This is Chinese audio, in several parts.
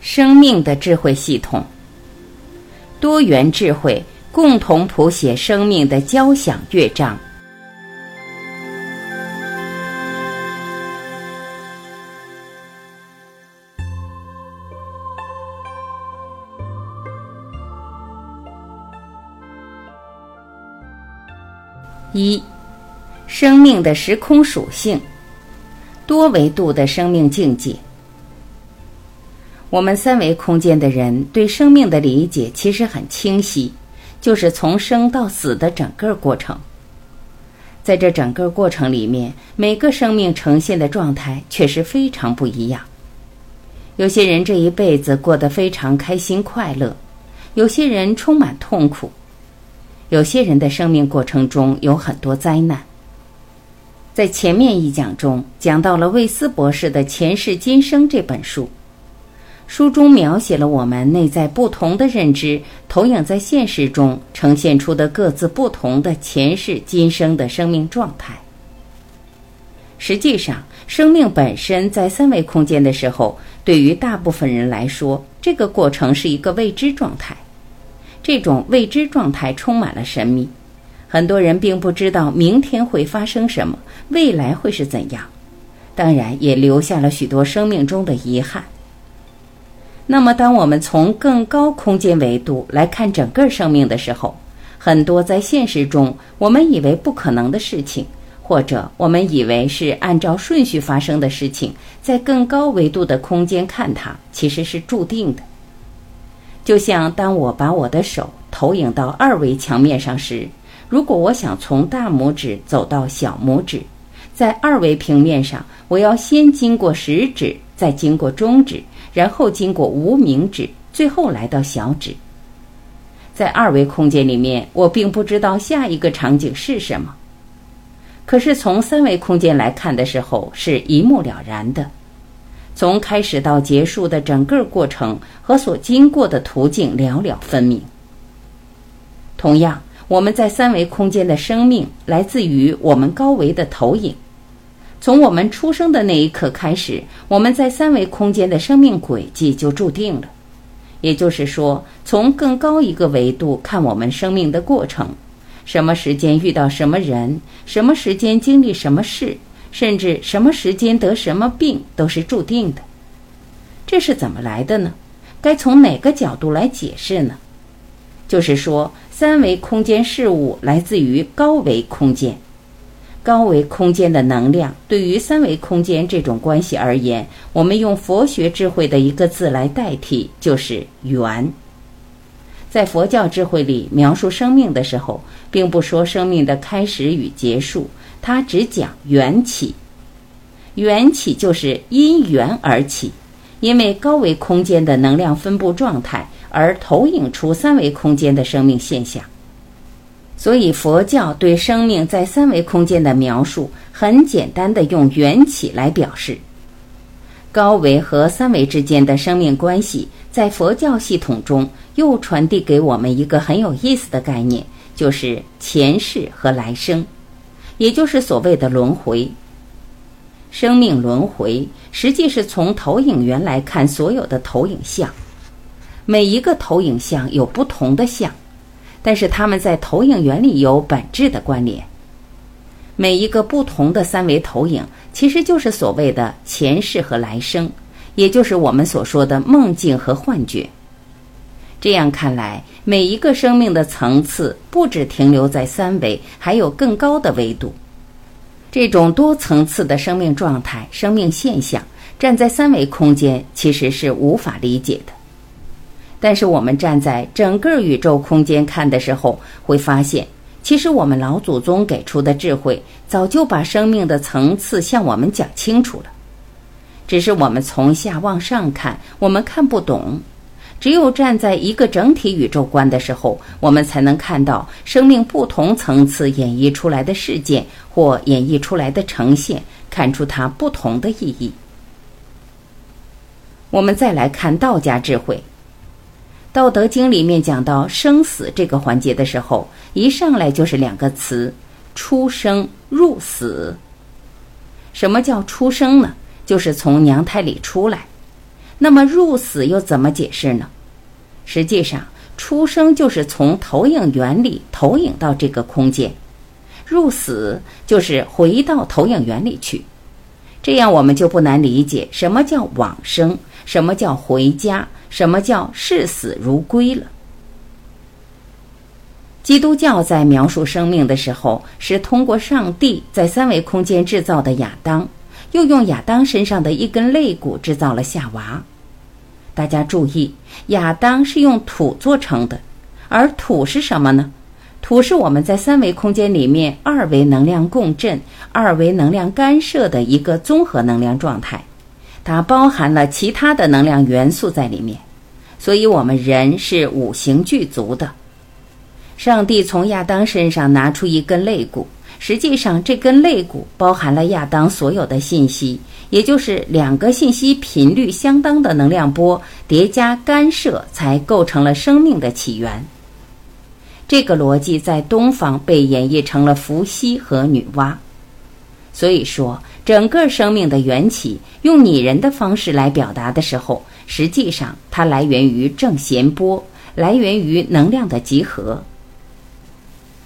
生命的智慧系统，多元智慧共同谱写生命的交响乐章。一，生命的时空属性，多维度的生命境界。我们三维空间的人对生命的理解其实很清晰，就是从生到死的整个过程。在这整个过程里面，每个生命呈现的状态确实非常不一样。有些人这一辈子过得非常开心快乐，有些人充满痛苦。有些人的生命过程中有很多灾难。在前面一讲中讲到了魏斯博士的《前世今生》这本书，书中描写了我们内在不同的认知投影在现实中呈现出的各自不同的前世今生的生命状态。实际上，生命本身在三维空间的时候，对于大部分人来说，这个过程是一个未知状态。这种未知状态充满了神秘，很多人并不知道明天会发生什么，未来会是怎样，当然也留下了许多生命中的遗憾。那么，当我们从更高空间维度来看整个生命的时候，很多在现实中我们以为不可能的事情，或者我们以为是按照顺序发生的事情，在更高维度的空间看它，其实是注定的。就像当我把我的手投影到二维墙面上时，如果我想从大拇指走到小拇指，在二维平面上，我要先经过食指，再经过中指，然后经过无名指，最后来到小指。在二维空间里面，我并不知道下一个场景是什么，可是从三维空间来看的时候，是一目了然的。从开始到结束的整个过程和所经过的途径寥寥分明。同样，我们在三维空间的生命来自于我们高维的投影。从我们出生的那一刻开始，我们在三维空间的生命轨迹就注定了。也就是说，从更高一个维度看我们生命的过程，什么时间遇到什么人，什么时间经历什么事。甚至什么时间得什么病都是注定的，这是怎么来的呢？该从哪个角度来解释呢？就是说，三维空间事物来自于高维空间，高维空间的能量对于三维空间这种关系而言，我们用佛学智慧的一个字来代替，就是缘。在佛教智慧里描述生命的时候，并不说生命的开始与结束。它只讲缘起，缘起就是因缘而起，因为高维空间的能量分布状态而投影出三维空间的生命现象。所以佛教对生命在三维空间的描述，很简单的用缘起来表示。高维和三维之间的生命关系，在佛教系统中又传递给我们一个很有意思的概念，就是前世和来生。也就是所谓的轮回，生命轮回，实际是从投影源来看所有的投影像。每一个投影像有不同的像，但是它们在投影原理有本质的关联。每一个不同的三维投影，其实就是所谓的前世和来生，也就是我们所说的梦境和幻觉。这样看来，每一个生命的层次不只停留在三维，还有更高的维度。这种多层次的生命状态、生命现象，站在三维空间其实是无法理解的。但是我们站在整个宇宙空间看的时候，会发现，其实我们老祖宗给出的智慧，早就把生命的层次向我们讲清楚了。只是我们从下往上看，我们看不懂。只有站在一个整体宇宙观的时候，我们才能看到生命不同层次演绎出来的事件或演绎出来的呈现，看出它不同的意义。我们再来看道家智慧，《道德经》里面讲到生死这个环节的时候，一上来就是两个词：出生入死。什么叫出生呢？就是从娘胎里出来。那么入死又怎么解释呢？实际上，出生就是从投影原理投影到这个空间，入死就是回到投影原理去。这样我们就不难理解什么叫往生，什么叫回家，什么叫视死如归了。基督教在描述生命的时候，是通过上帝在三维空间制造的亚当，又用亚当身上的一根肋骨制造了夏娃。大家注意，亚当是用土做成的，而土是什么呢？土是我们在三维空间里面二维能量共振、二维能量干涉的一个综合能量状态，它包含了其他的能量元素在里面，所以我们人是五行具足的。上帝从亚当身上拿出一根肋骨，实际上这根肋骨包含了亚当所有的信息，也就是两个信息频率相当的能量波叠加干涉，才构成了生命的起源。这个逻辑在东方被演绎成了伏羲和女娲。所以说，整个生命的缘起，用拟人的方式来表达的时候，实际上它来源于正弦波，来源于能量的集合。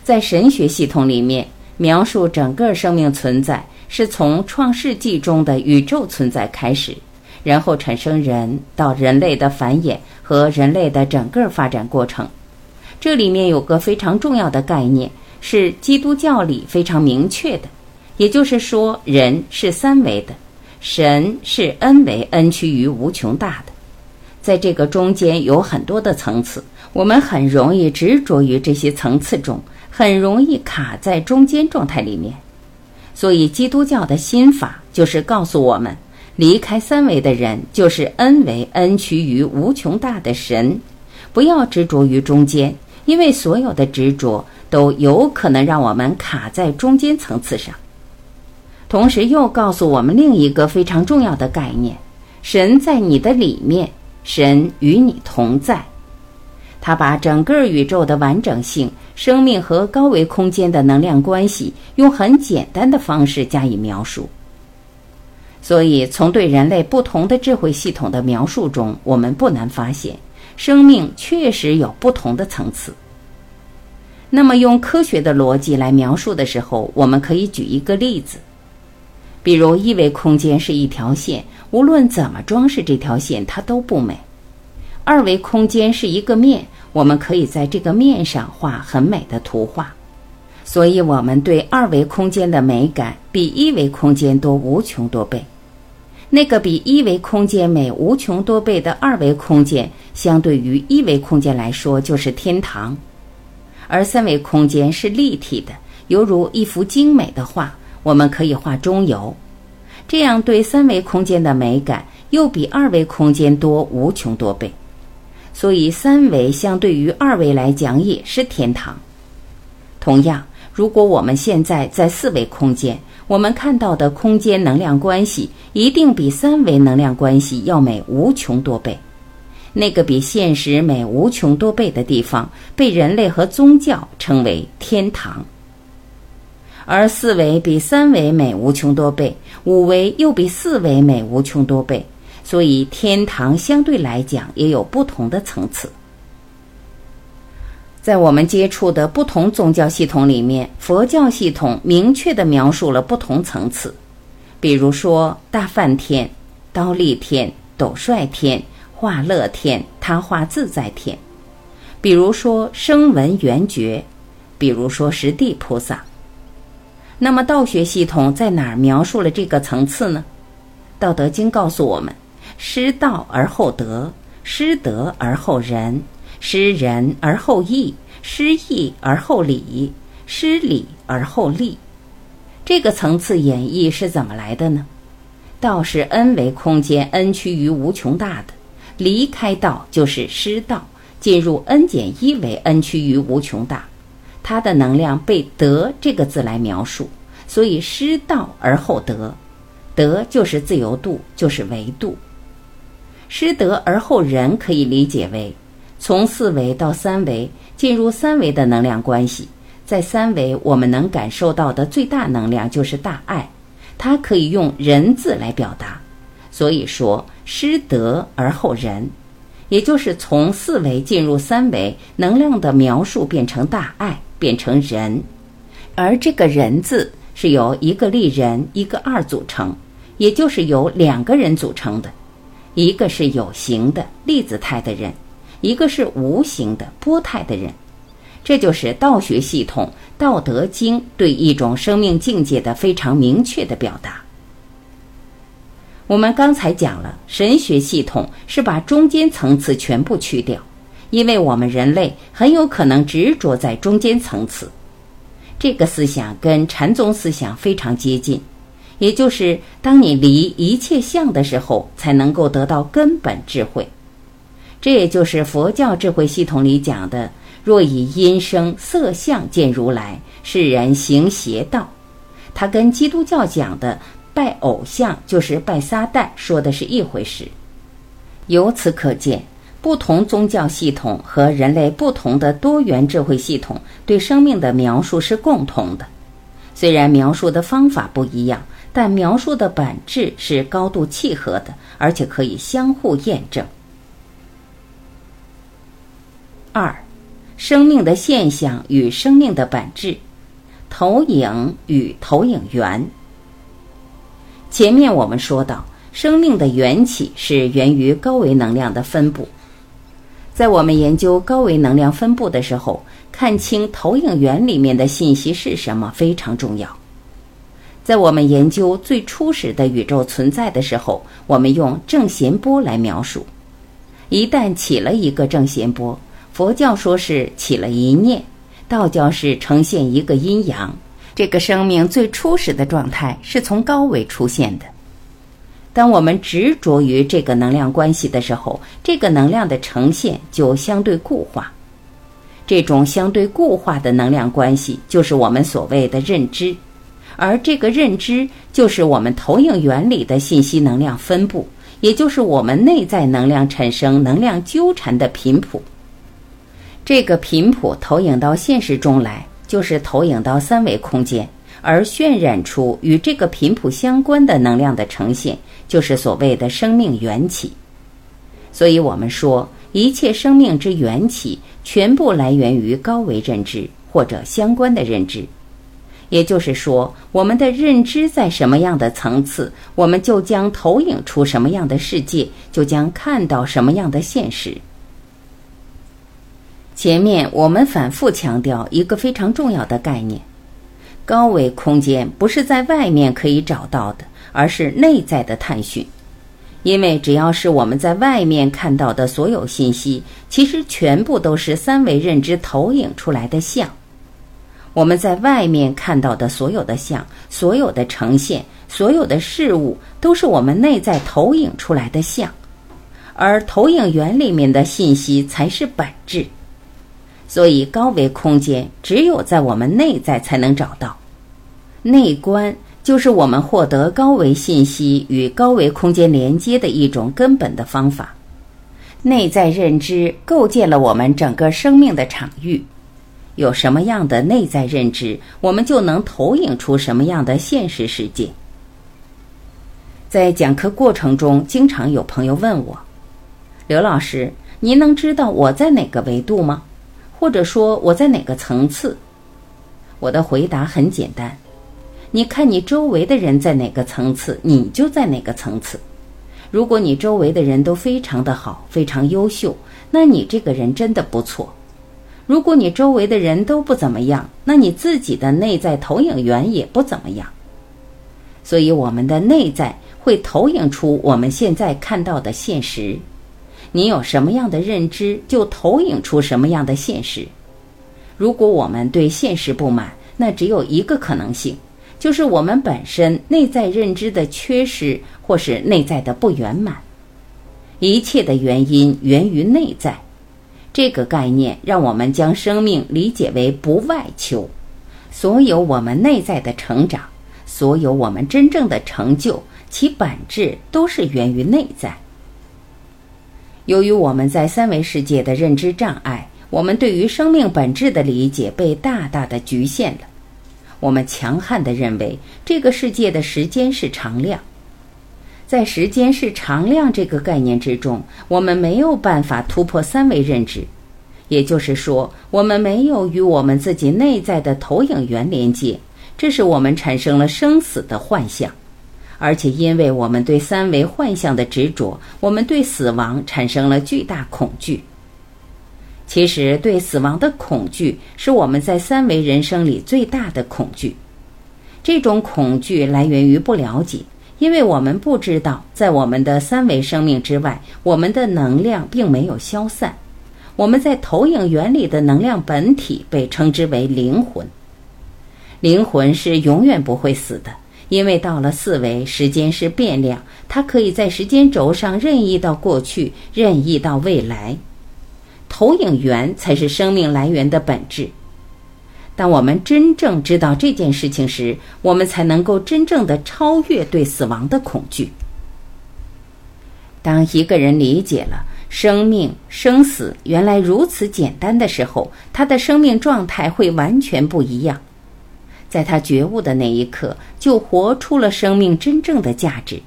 在神学系统里面，描述整个生命存在是从创世纪中的宇宙存在开始，然后产生人到人类的繁衍和人类的整个发展过程。这里面有个非常重要的概念，是基督教里非常明确的，也就是说，人是三维的，神是 n 维 n 趋于无穷大的，在这个中间有很多的层次，我们很容易执着于这些层次中。很容易卡在中间状态里面，所以基督教的心法就是告诉我们，离开三维的人就是 n 维 n 趋于无穷大的神，不要执着于中间，因为所有的执着都有可能让我们卡在中间层次上。同时又告诉我们另一个非常重要的概念：神在你的里面，神与你同在。他把整个宇宙的完整性、生命和高维空间的能量关系，用很简单的方式加以描述。所以，从对人类不同的智慧系统的描述中，我们不难发现，生命确实有不同的层次。那么，用科学的逻辑来描述的时候，我们可以举一个例子，比如一维空间是一条线，无论怎么装饰这条线，它都不美。二维空间是一个面，我们可以在这个面上画很美的图画，所以我们对二维空间的美感比一维空间多无穷多倍。那个比一维空间美无穷多倍的二维空间，相对于一维空间来说就是天堂，而三维空间是立体的，犹如一幅精美的画，我们可以画中游，这样对三维空间的美感又比二维空间多无穷多倍。所以，三维相对于二维来讲也是天堂。同样，如果我们现在在四维空间，我们看到的空间能量关系一定比三维能量关系要美无穷多倍。那个比现实美无穷多倍的地方，被人类和宗教称为天堂。而四维比三维美无穷多倍，五维又比四维美无穷多倍。所以，天堂相对来讲也有不同的层次。在我们接触的不同宗教系统里面，佛教系统明确的描述了不同层次，比如说大梵天、刀立天、斗率天、化乐天、他化自在天；比如说声闻缘觉；比如说十地菩萨。那么，道学系统在哪儿描述了这个层次呢？《道德经》告诉我们。失道而后德，失德而后仁，失仁而后义，失义而后礼，失礼而后利。这个层次演绎是怎么来的呢？道是 n 维空间 n 趋于无穷大的，离开道就是失道，进入 n 减一维 n 趋于无穷大，它的能量被德这个字来描述，所以失道而后德，德就是自由度，就是维度。失德而后仁，可以理解为从四维到三维，进入三维的能量关系。在三维，我们能感受到的最大能量就是大爱，它可以用仁字来表达。所以说，失德而后仁，也就是从四维进入三维，能量的描述变成大爱，变成仁。而这个人字是由一个立人，一个二组成，也就是由两个人组成的，一个是有形的粒子态的人，一个是无形的波态的人。这就是道学系统《道德经》对一种生命境界的非常明确的表达。我们刚才讲了，神学系统是把中间层次全部去掉，因为我们人类很有可能执着在中间层次。这个思想跟禅宗思想非常接近，也就是当你离一切相的时候，才能够得到根本智慧。这也就是佛教智慧系统里讲的。若以音声色相见如来，是人行邪道。他跟基督教讲的拜偶像就是拜撒旦说的是一回事。由此可见，不同宗教系统和人类不同的多元智慧系统对生命的描述是共同的。虽然描述的方法不一样，但描述的本质是高度契合的，而且可以相互验证。二。生命的现象与生命的本质，投影与投影源。前面我们说到，生命的缘起是源于高维能量的分布。在我们研究高维能量分布的时候，看清投影源里面的信息是什么非常重要。在我们研究最初始的宇宙存在的时候，我们用正弦波来描述。一旦起了一个正弦波。佛教说是起了一念，道教是呈现一个阴阳。这个生命最初始的状态是从高维出现的。当我们执着于这个能量关系的时候，这个能量的呈现就相对固化。这种相对固化的能量关系就是我们所谓的认知，而这个认知就是我们投影原理的信息能量分布，也就是我们内在能量产生能量纠缠的频谱。这个频谱投影到现实中来，就是投影到三维空间，而渲染出与这个频谱相关的能量的呈现，就是所谓的生命缘起。所以，我们说一切生命之缘起，全部来源于高维认知或者相关的认知。也就是说，我们的认知在什么样的层次，我们就将投影出什么样的世界，就将看到什么样的现实。前面我们反复强调一个非常重要的概念：高维空间不是在外面可以找到的，而是内在的探寻。因为只要是我们在外面看到的所有信息，其实全部都是三维认知投影出来的像。我们在外面看到的所有的像、所有的呈现、所有的事物，都是我们内在投影出来的像，而投影源里面的信息才是本质。所以，高维空间只有在我们内在才能找到。内观就是我们获得高维信息与高维空间连接的一种根本的方法。内在认知构建了我们整个生命的场域。有什么样的内在认知，我们就能投影出什么样的现实世界。在讲课过程中，经常有朋友问我：“刘老师，您能知道我在哪个维度吗？”或者说我在哪个层次？我的回答很简单，你看你周围的人在哪个层次，你就在哪个层次。如果你周围的人都非常的好，非常优秀，那你这个人真的不错。如果你周围的人都不怎么样，那你自己的内在投影源也不怎么样。所以我们的内在会投影出我们现在看到的现实。你有什么样的认知，就投影出什么样的现实。如果我们对现实不满，那只有一个可能性，就是我们本身内在认知的缺失，或是内在的不圆满。一切的原因源于内在，这个概念让我们将生命理解为不外求。所有我们内在的成长，所有我们真正的成就，其本质都是源于内在。由于我们在三维世界的认知障碍，我们对于生命本质的理解被大大的局限了。我们强悍地认为这个世界的时间是常量。在时间是常量这个概念之中，我们没有办法突破三维认知，也就是说，我们没有与我们自己内在的投影源连接，这使我们产生了生死的幻象。而且，因为我们对三维幻象的执着，我们对死亡产生了巨大恐惧。其实，对死亡的恐惧是我们在三维人生里最大的恐惧。这种恐惧来源于不了解。因为我们不知道，在我们的三维生命之外，我们的能量并没有消散。我们在投影原理的能量本体被称之为灵魂。灵魂是永远不会死的，因为到了四维，时间是变量，它可以在时间轴上任意到过去，任意到未来。投影源才是生命来源的本质。当我们真正知道这件事情时，我们才能够真正的超越对死亡的恐惧。当一个人理解了生命、生死原来如此简单的时候，他的生命状态会完全不一样。在他觉悟的那一刻，就活出了生命真正的价值，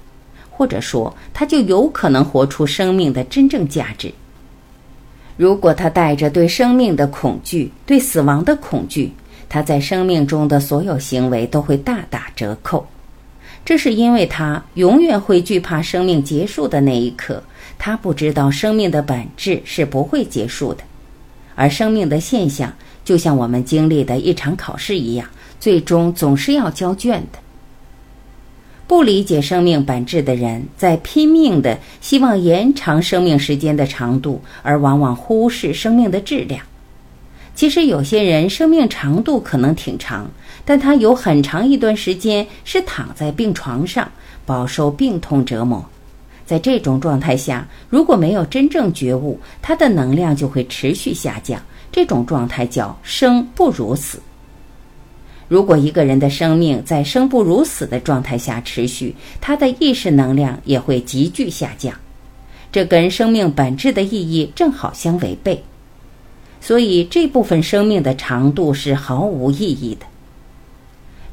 或者说，他就有可能活出生命的真正价值。如果他带着对生命的恐惧、对死亡的恐惧，他在生命中的所有行为都会大打折扣，这是因为他永远会惧怕生命结束的那一刻。他不知道生命的本质是不会结束的，而生命的现象就像我们经历的一场考试一样，最终总是要交卷的。不理解生命本质的人，在拼命的希望延长生命时间的长度，而往往忽视生命的质量。其实有些人生命长度可能挺长，但他有很长一段时间是躺在病床上，饱受病痛折磨。在这种状态下，如果没有真正觉悟，他的能量就会持续下降。这种状态叫生不如死。如果一个人的生命在生不如死的状态下持续，他的意识能量也会急剧下降。这跟生命本质的意义正好相违背。所以，这部分生命的长度是毫无意义的。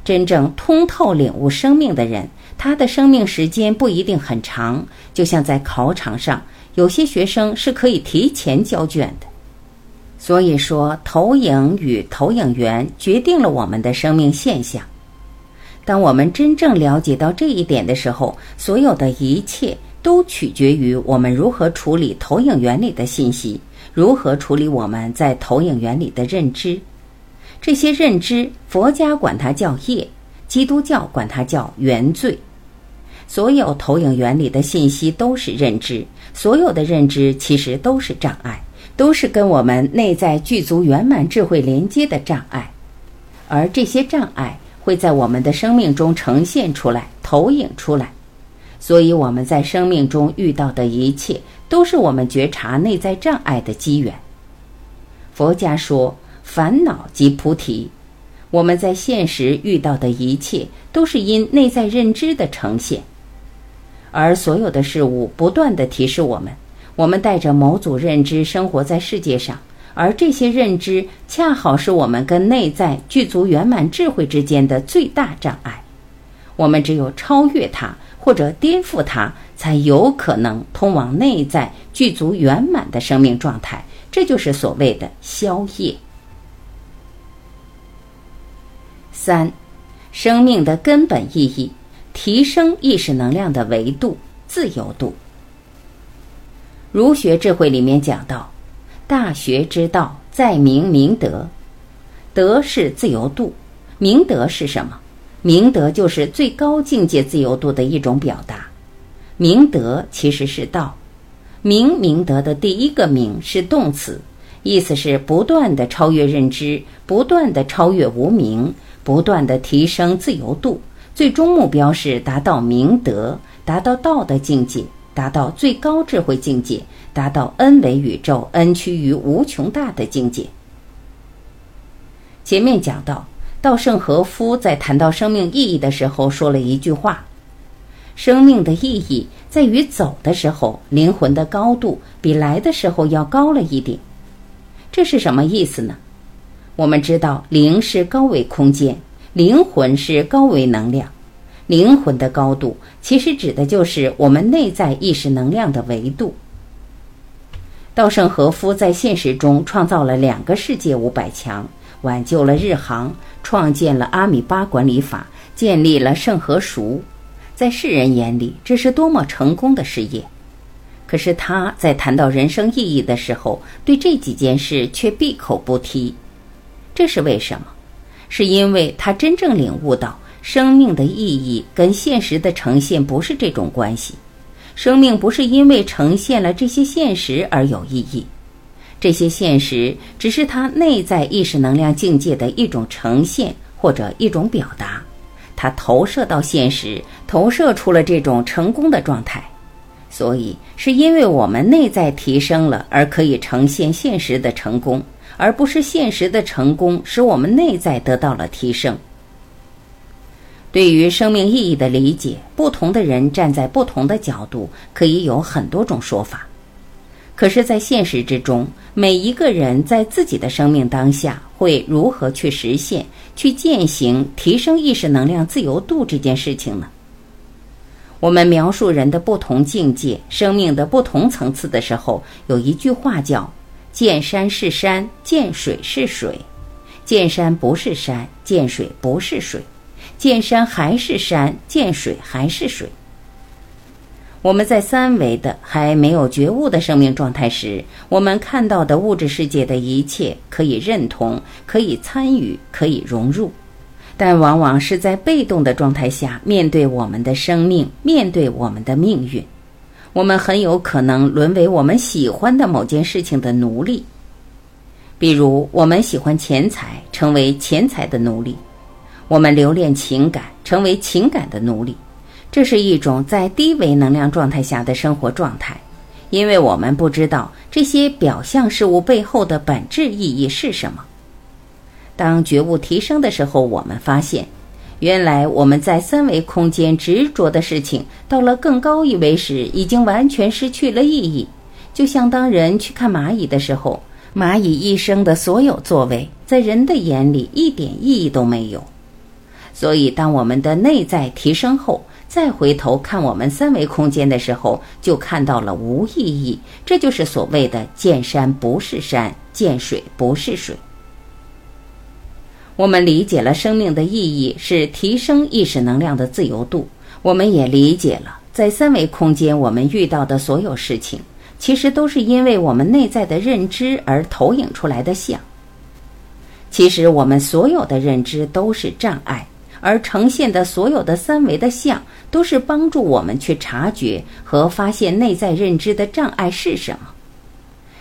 真正通透领悟生命的人，他的生命时间不一定很长。就像在考场上，有些学生是可以提前交卷的。所以说，投影与投影源决定了我们的生命现象。当我们真正了解到这一点的时候，所有的一切都取决于我们如何处理投影原理的信息。如何处理我们在投影原理的认知？这些认知，佛家管它叫业，基督教管它叫原罪。所有投影原理的信息都是认知，所有的认知其实都是障碍，都是跟我们内在具足圆满智慧连接的障碍。而这些障碍会在我们的生命中呈现出来，投影出来。所以我们在生命中遇到的一切。都是我们觉察内在障碍的机缘。佛家说，烦恼即菩提。我们在现实遇到的一切，都是因内在认知的呈现。而所有的事物不断的提示我们，我们带着某组认知生活在世界上，而这些认知恰好是我们跟内在具足圆满智慧之间的最大障碍。我们只有超越它。或者颠覆它，才有可能通往内在具足圆满的生命状态。这就是所谓的消业。三，生命的根本意义，提升意识能量的维度——自由度。儒学智慧里面讲到，大学之道在明明德，德是自由度，明德是什么？明德就是最高境界自由度的一种表达。明德其实是道。明明德的第一个明是动词，意思是不断的超越认知，不断的超越无明，不断的提升自由度。最终目标是达到明德，达到道的境界，达到最高智慧境界，达到 n 为宇宙 n 趋于无穷大的境界。前面讲到。稻盛和夫在谈到生命意义的时候说了一句话：“生命的意义在于走的时候，灵魂的高度比来的时候要高了一点。”这是什么意思呢？我们知道，灵是高维空间，灵魂是高维能量。灵魂的高度其实指的就是我们内在意识能量的维度。稻盛和夫在现实中创造了两个世界五百强，挽救了日航，创建了阿米巴管理法，建立了盛和熟，在世人眼里，这是多么成功的事业。可是他在谈到人生意义的时候，对这几件事却闭口不提。这是为什么？是因为他真正领悟到，生命的意义跟现实的呈现不是这种关系。生命不是因为呈现了这些现实而有意义，这些现实只是他内在意识能量境界的一种呈现或者一种表达。他投射到现实，投射出了这种成功的状态。所以，是因为我们内在提升了，而可以呈现现实的成功，而不是现实的成功使我们内在得到了提升。对于生命意义的理解，不同的人站在不同的角度，可以有很多种说法。可是，在现实之中，每一个人在自己的生命当下，会如何去实现、去践行提升意识能量自由度这件事情呢？我们描述人的不同境界、生命的不同层次的时候，有一句话叫“见山是山，见水是水；见山不是山，见水不是水；见山还是山，见水还是水。”我们在三维的还没有觉悟的生命状态时，我们看到的物质世界的一切可以认同、可以参与、可以融入。但往往是在被动的状态下面对我们的生命，面对我们的命运，我们很有可能沦为我们喜欢的某件事情的奴隶。比如，我们喜欢钱财，成为钱财的奴隶；我们留恋情感，成为情感的奴隶。这是一种在低维能量状态下的生活状态，因为我们不知道这些表象事物背后的本质意义是什么。当觉悟提升的时候，我们发现，原来我们在三维空间执着的事情，到了更高一维时，已经完全失去了意义。就像当人去看蚂蚁的时候，蚂蚁一生的所有作为，在人的眼里一点意义都没有。所以，当我们的内在提升后，再回头看我们三维空间的时候，就看到了无意义。这就是所谓的“见山不是山，见水不是水”。我们理解了生命的意义是提升意识能量的自由度，我们也理解了在三维空间我们遇到的所有事情，其实都是因为我们内在的认知而投影出来的像。其实我们所有的认知都是障碍，而呈现的所有的三维的像，都是帮助我们去察觉和发现内在认知的障碍是什么。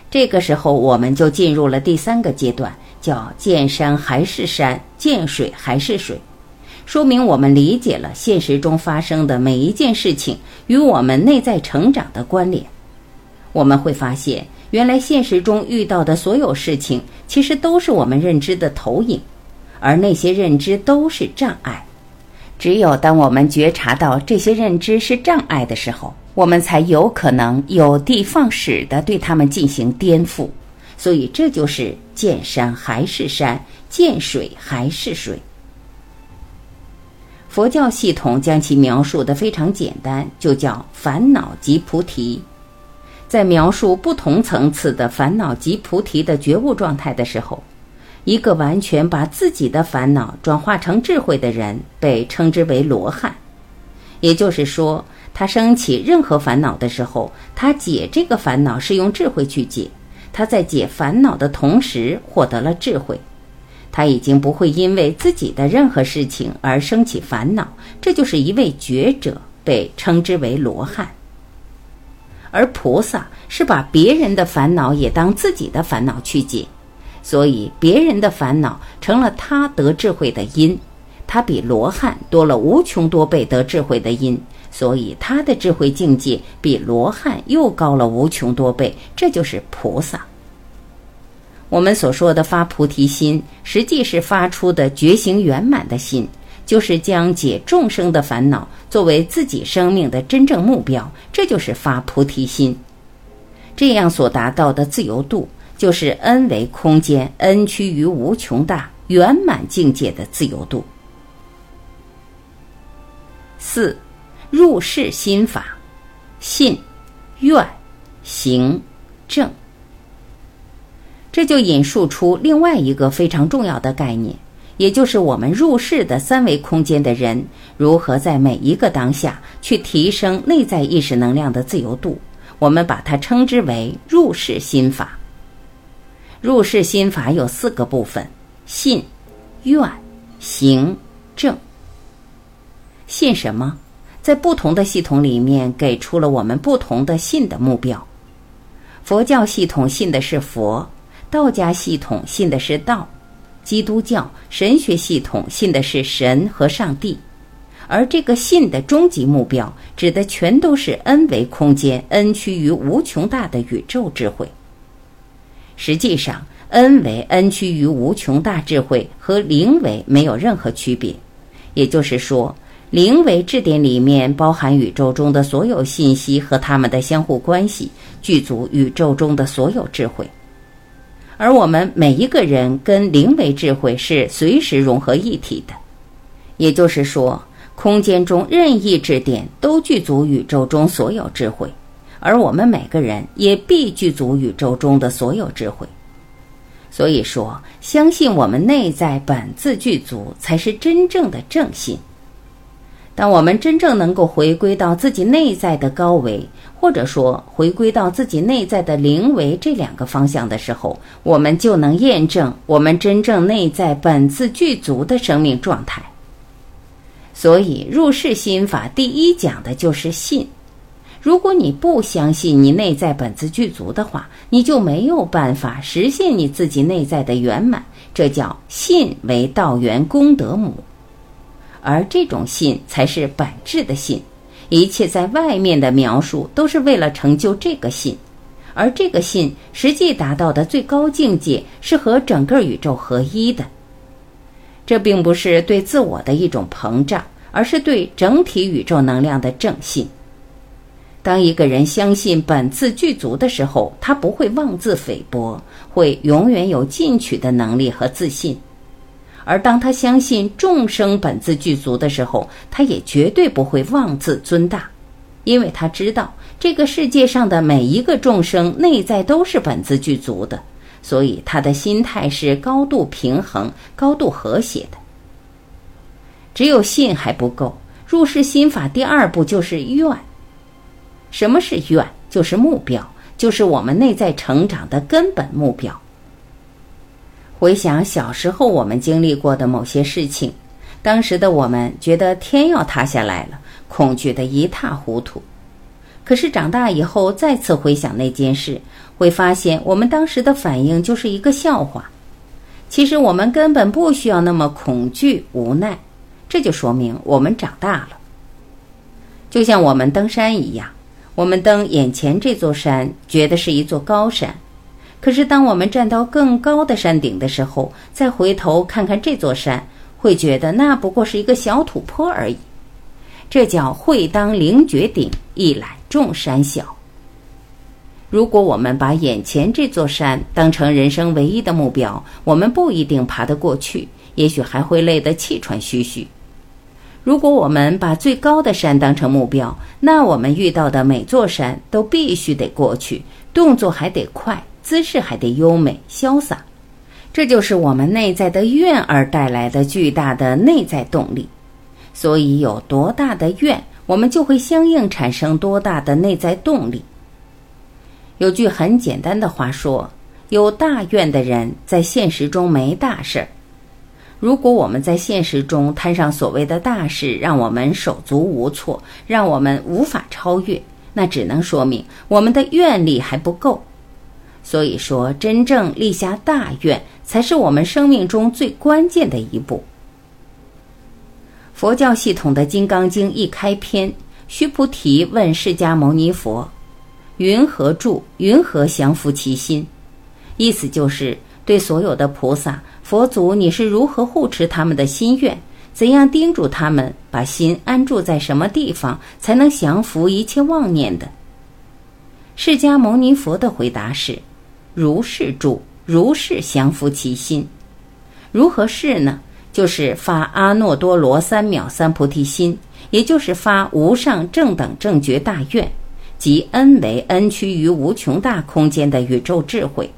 这个时候，我们就进入了第三个阶段。叫见山还是山，见水还是水，说明我们理解了现实中发生的每一件事情与我们内在成长的关联。我们会发现，原来现实中遇到的所有事情，其实都是我们认知的投影，而那些认知都是障碍。只有当我们觉察到这些认知是障碍的时候，我们才有可能有的放矢的对他们进行颠覆。所以，这就是见山还是山，见水还是水。佛教系统将其描述的非常简单，就叫烦恼即菩提。在描述不同层次的烦恼即菩提的觉悟状态的时候，一个完全把自己的烦恼转化成智慧的人，被称之为罗汉。也就是说，他升起任何烦恼的时候，他解这个烦恼是用智慧去解。他在解烦恼的同时获得了智慧，他已经不会因为自己的任何事情而升起烦恼，这就是一位觉者，被称之为罗汉。而菩萨是把别人的烦恼也当自己的烦恼去解，所以别人的烦恼成了他得智慧的因，他比罗汉多了无穷多倍得智慧的因。所以，他的智慧境界比罗汉又高了无穷多倍，这就是菩萨。我们所说的发菩提心，实际是发出的觉醒圆满的心，就是将解众生的烦恼作为自己生命的真正目标，这就是发菩提心。这样所达到的自由度，就是 n 为空间，n 趋于无穷大圆满境界的自由度。四、入世心法：信、愿、行、正。这就引述出另外一个非常重要的概念，也就是我们入世的三维空间的人如何在每一个当下去提升内在意识能量的自由度。我们把它称之为入世心法。入世心法有四个部分：信、愿、行、正。信什么？在不同的系统里面给出了我们不同的信的目标。佛教系统信的是佛。道家系统信的是道，基督教神学系统信的是神和上帝，而这个信的终极目标指的全都是 n 维空间 n 趋于无穷大的宇宙智慧。实际上，n 维 n 趋于无穷大智慧和零维没有任何区别，也就是说，零维质点里面包含宇宙中的所有信息和它们的相互关系，具足宇宙中的所有智慧。而我们每一个人跟零维智慧是随时融合一体的，也就是说，空间中任意质点都具足宇宙中所有智慧，而我们每个人也必具足宇宙中的所有智慧。所以说，相信我们内在本自具足，才是真正的正信。当我们真正能够回归到自己内在的高维。或者说，回归到自己内在的灵维这两个方向的时候，我们就能验证我们真正内在本自具足的生命状态。所以，入世心法第一讲的就是信。如果你不相信你内在本自具足的话，你就没有办法实现你自己内在的圆满。这叫信为道源功德母，而这种信才是本质的信。一切在外面的描述都是为了成就这个信，而这个信实际达到的最高境界是和整个宇宙合一的。这并不是对自我的一种膨胀，而是对整体宇宙能量的正信。当一个人相信本自具足的时候，他不会妄自菲薄，会永远有进取的能力和自信。而当他相信众生本自具足的时候，他也绝对不会妄自尊大，因为他知道这个世界上的每一个众生内在都是本自具足的，所以他的心态是高度平衡、高度和谐的。只有信还不够，入世心法第二步就是愿。什么是愿？就是目标，就是我们内在成长的根本目标。回想小时候我们经历过的某些事情，当时的我们觉得天要塌下来了，恐惧的一塌糊涂。可是长大以后再次回想那件事，会发现我们当时的反应就是一个笑话。其实我们根本不需要那么恐惧无奈，这就说明我们长大了。就像我们登山一样，我们登眼前这座山，觉得是一座高山。可是，当我们站到更高的山顶的时候，再回头看看这座山，会觉得那不过是一个小土坡而已。这叫会当凌绝顶，一览众山小。如果我们把眼前这座山当成人生唯一的目标，我们不一定爬得过去，也许还会累得气喘吁吁。如果我们把最高的山当成目标，那我们遇到的每座山都必须得过去，动作还得快。姿势还得优美潇洒，这就是我们内在的愿而带来的巨大的内在动力。所以，有多大的愿，我们就会相应产生多大的内在动力。有句很简单的话说：“有大愿的人，在现实中没大事儿。”如果我们在现实中摊上所谓的大事，让我们手足无措，让我们无法超越，那只能说明我们的愿力还不够。所以说，真正立下大愿，才是我们生命中最关键的一步。佛教系统的《金刚经》一开篇，须菩提问释迦牟尼佛：“云何住？云何降伏其心？”意思就是对所有的菩萨、佛祖，你是如何护持他们的心愿？怎样叮嘱他们把心安住在什么地方，才能降服一切妄念的？释迦牟尼佛的回答是。如是住，如是降伏其心。如何是呢？就是发阿耨多罗三藐三菩提心，也就是发无上正等正觉大愿，即恩为恩趋于无穷大空间的宇宙智慧。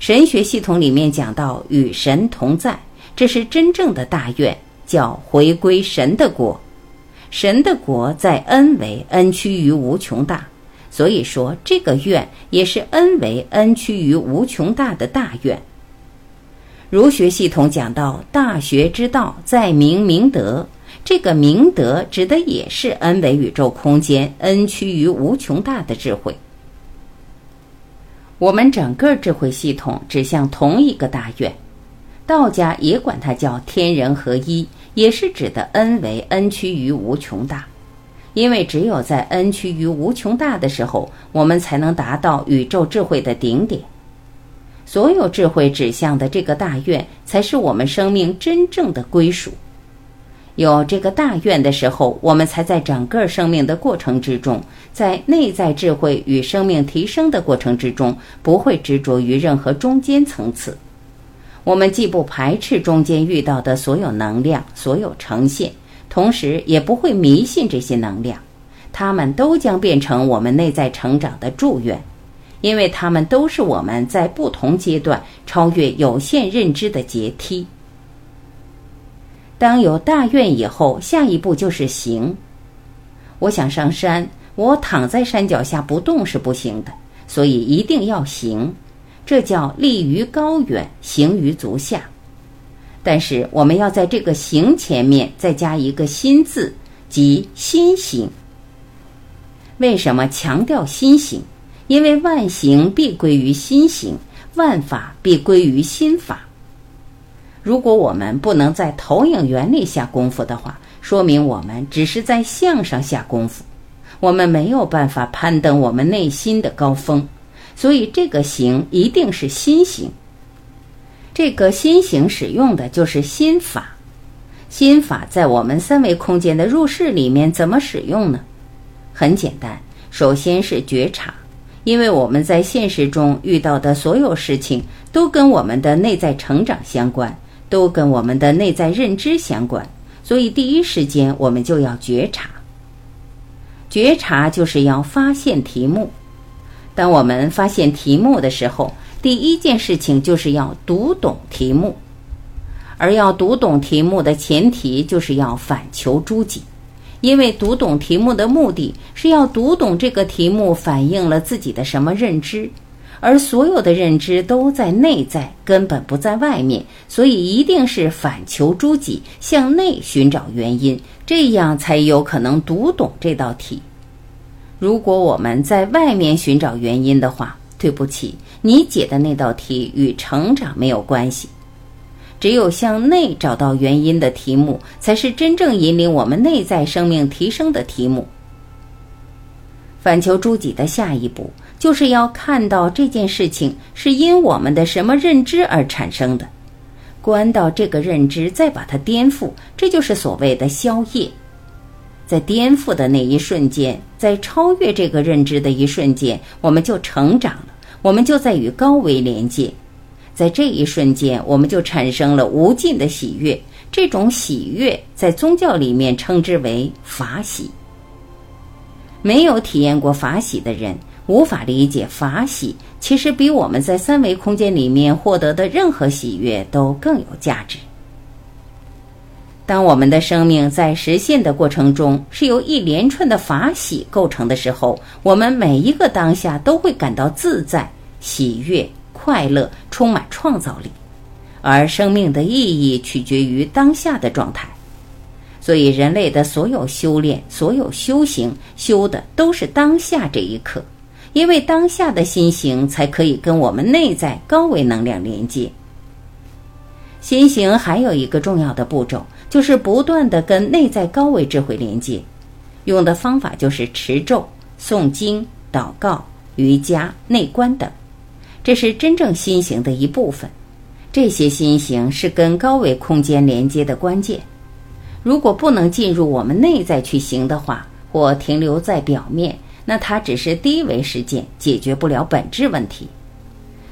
神学系统里面讲到与神同在，这是真正的大愿，叫回归神的国。神的国在 n 为 n 趋于无穷大，所以说这个愿也是 n 为 n 趋于无穷大的大愿。儒学系统讲到大学之道在明明德，这个明德指的也是 n 为宇宙空间 n 趋于无穷大的智慧。我们整个智慧系统指向同一个大愿，道家也管它叫天人合一。也是指的 n 为 n 趋于无穷大，因为只有在 n 趋于无穷大的时候，我们才能达到宇宙智慧的顶点。所有智慧指向的这个大愿，才是我们生命真正的归属。有这个大愿的时候，我们才在整个生命的过程之中，在内在智慧与生命提升的过程之中，不会执着于任何中间层次。我们既不排斥中间遇到的所有能量、所有呈现，同时也不会迷信这些能量，它们都将变成我们内在成长的祝愿，因为它们都是我们在不同阶段超越有限认知的阶梯。当有大愿以后，下一步就是行。我想上山，我躺在山脚下不动是不行的，所以一定要行。这叫立于高远，行于足下。但是我们要在这个“行”前面再加一个“心”字，即心行。为什么强调心行？因为万行必归于心行，万法必归于心法。如果我们不能在投影原理下功夫的话，说明我们只是在相上下功夫，我们没有办法攀登我们内心的高峰。所以，这个行一定是心行。这个心行使用的就是心法。心法在我们三维空间的入世里面怎么使用呢？很简单，首先是觉察，因为我们在现实中遇到的所有事情都跟我们的内在成长相关，都跟我们的内在认知相关，所以第一时间我们就要觉察。觉察就是要发现题目。当我们发现题目的时候，第一件事情就是要读懂题目，而要读懂题目的前提就是要反求诸己，因为读懂题目的目的是要读懂这个题目反映了自己的什么认知，而所有的认知都在内在，根本不在外面，所以一定是反求诸己，向内寻找原因，这样才有可能读懂这道题。如果我们在外面寻找原因的话，对不起，你解的那道题与成长没有关系。只有向内找到原因的题目，才是真正引领我们内在生命提升的题目。反求诸己的下一步，就是要看到这件事情是因我们的什么认知而产生的，观到这个认知，再把它颠覆，这就是所谓的消业。在颠覆的那一瞬间，在超越这个认知的一瞬间，我们就成长了，我们就在与高维连接。在这一瞬间，我们就产生了无尽的喜悦。这种喜悦在宗教里面称之为法喜。没有体验过法喜的人，无法理解法喜其实比我们在三维空间里面获得的任何喜悦都更有价值。当我们的生命在实现的过程中是由一连串的法喜构成的时候，我们每一个当下都会感到自在、喜悦、快乐，充满创造力。而生命的意义取决于当下的状态，所以人类的所有修炼、所有修行，修的都是当下这一刻，因为当下的心行才可以跟我们内在高维能量连接。心行还有一个重要的步骤。就是不断的跟内在高维智慧连接，用的方法就是持咒、诵经、祷告、瑜伽、内观等，这是真正心行的一部分。这些心行是跟高维空间连接的关键。如果不能进入我们内在去行的话，或停留在表面，那它只是低维实践，解决不了本质问题。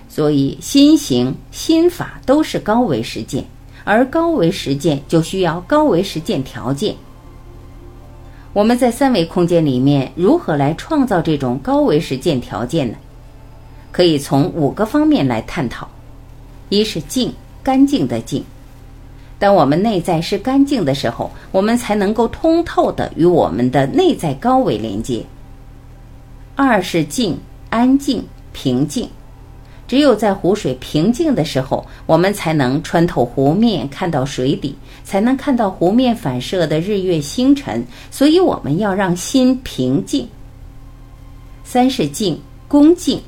所以，心行、心法都是高维实践。而高维实践就需要高维实践条件，我们在三维空间里面如何来创造这种高维实践条件呢？可以从五个方面来探讨。一是净，干净的净。当我们内在是干净的时候，我们才能够通透的与我们的内在高维连接。二是静，安静、平静。只有在湖水平静的时候，我们才能穿透湖面看到水底，才能看到湖面反射的日月星辰。所以，我们要让心平静。三是静，恭敬。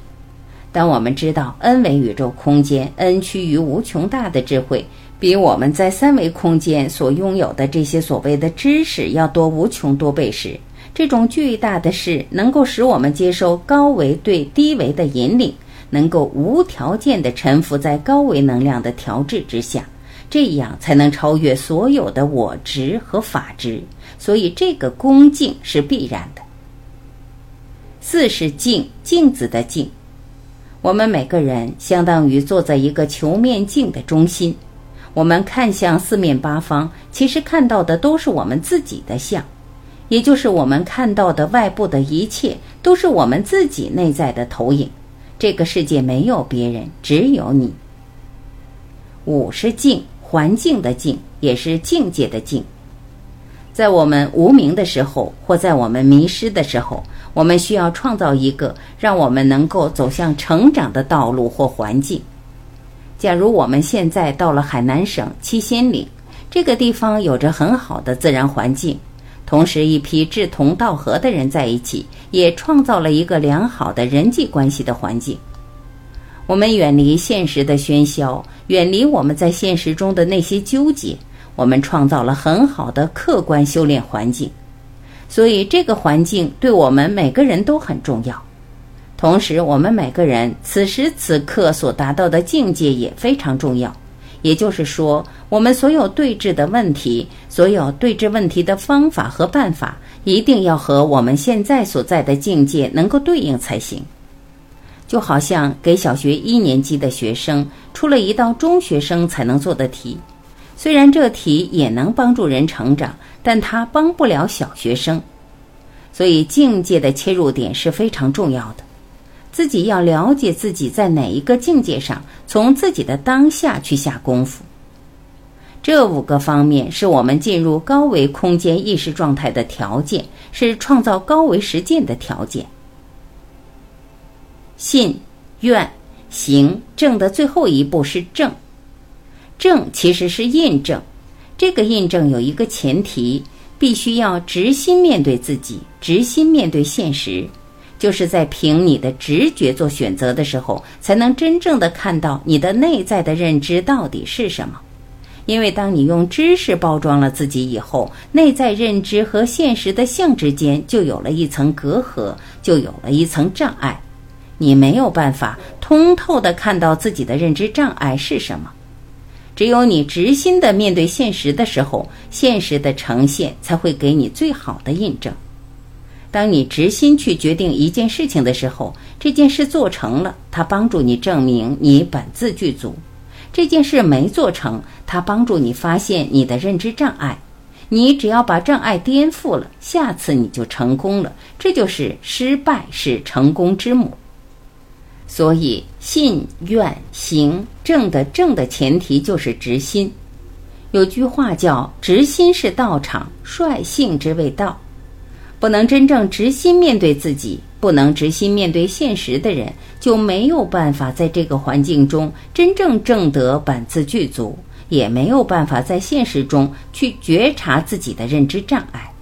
当我们知道 n 维宇宙空间 n 趋于无穷大的智慧。比我们在三维空间所拥有的这些所谓的知识要多无穷多倍时，这种巨大的事能够使我们接受高维对低维的引领，能够无条件的臣服在高维能量的调制之下，这样才能超越所有的我执和法执。所以，这个恭敬是必然的。四是镜，镜子的镜，我们每个人相当于坐在一个球面镜的中心。我们看向四面八方，其实看到的都是我们自己的像，也就是我们看到的外部的一切都是我们自己内在的投影。这个世界没有别人，只有你。五是境，环境的境，也是境界的境。在我们无名的时候，或在我们迷失的时候，我们需要创造一个让我们能够走向成长的道路或环境。假如我们现在到了海南省七仙岭，这个地方有着很好的自然环境，同时一批志同道合的人在一起，也创造了一个良好的人际关系的环境。我们远离现实的喧嚣，远离我们在现实中的那些纠结，我们创造了很好的客观修炼环境。所以，这个环境对我们每个人都很重要。同时，我们每个人此时此刻所达到的境界也非常重要。也就是说，我们所有对峙的问题，所有对峙问题的方法和办法，一定要和我们现在所在的境界能够对应才行。就好像给小学一年级的学生出了一道中学生才能做的题，虽然这题也能帮助人成长，但它帮不了小学生。所以，境界的切入点是非常重要的。自己要了解自己在哪一个境界上，从自己的当下去下功夫。这五个方面是我们进入高维空间意识状态的条件，是创造高维实践的条件。信、愿、行、正的最后一步是正，正其实是印证，这个印证有一个前提，必须要直心面对自己，直心面对现实。就是在凭你的直觉做选择的时候，才能真正的看到你的内在的认知到底是什么。因为当你用知识包装了自己以后，内在认知和现实的相之间就有了一层隔阂，就有了一层障碍。你没有办法通透的看到自己的认知障碍是什么。只有你直心的面对现实的时候，现实的呈现才会给你最好的印证。当你直心去决定一件事情的时候，这件事做成了，它帮助你证明你本自具足；这件事没做成，它帮助你发现你的认知障碍。你只要把障碍颠覆了，下次你就成功了。这就是失败是成功之母。所以，信愿行正的正的前提就是直心。有句话叫“直心是道场，率性之谓道”。不能真正直心面对自己，不能直心面对现实的人，就没有办法在这个环境中真正正得本自具足，也没有办法在现实中去觉察自己的认知障碍。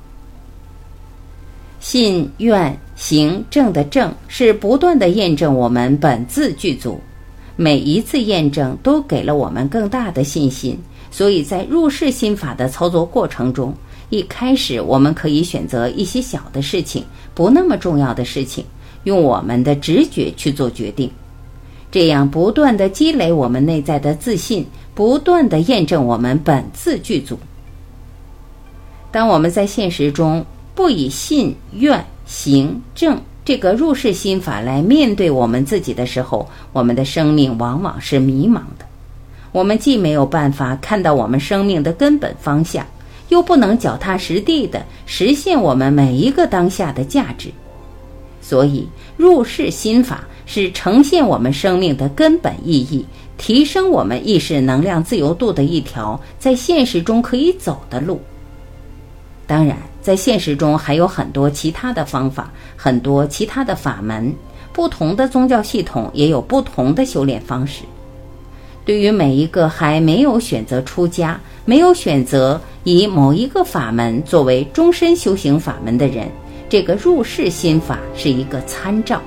信愿行正的正是不断的验证我们本自具足，每一次验证都给了我们更大的信心，所以在入世心法的操作过程中。一开始，我们可以选择一些小的事情，不那么重要的事情，用我们的直觉去做决定，这样不断的积累我们内在的自信，不断的验证我们本自具足。当我们在现实中不以信愿行正这个入世心法来面对我们自己的时候，我们的生命往往是迷茫的。我们既没有办法看到我们生命的根本方向。又不能脚踏实地的实现我们每一个当下的价值。所以，入世心法是呈现我们生命的根本意义，提升我们意识能量自由度的一条在现实中可以走的路。当然，在现实中还有很多其他的方法，很多其他的法门，不同的宗教系统也有不同的修炼方式。对于每一个还没有选择出家、没有选择以某一个法门作为终身修行法门的人，这个入世心法是一个参照。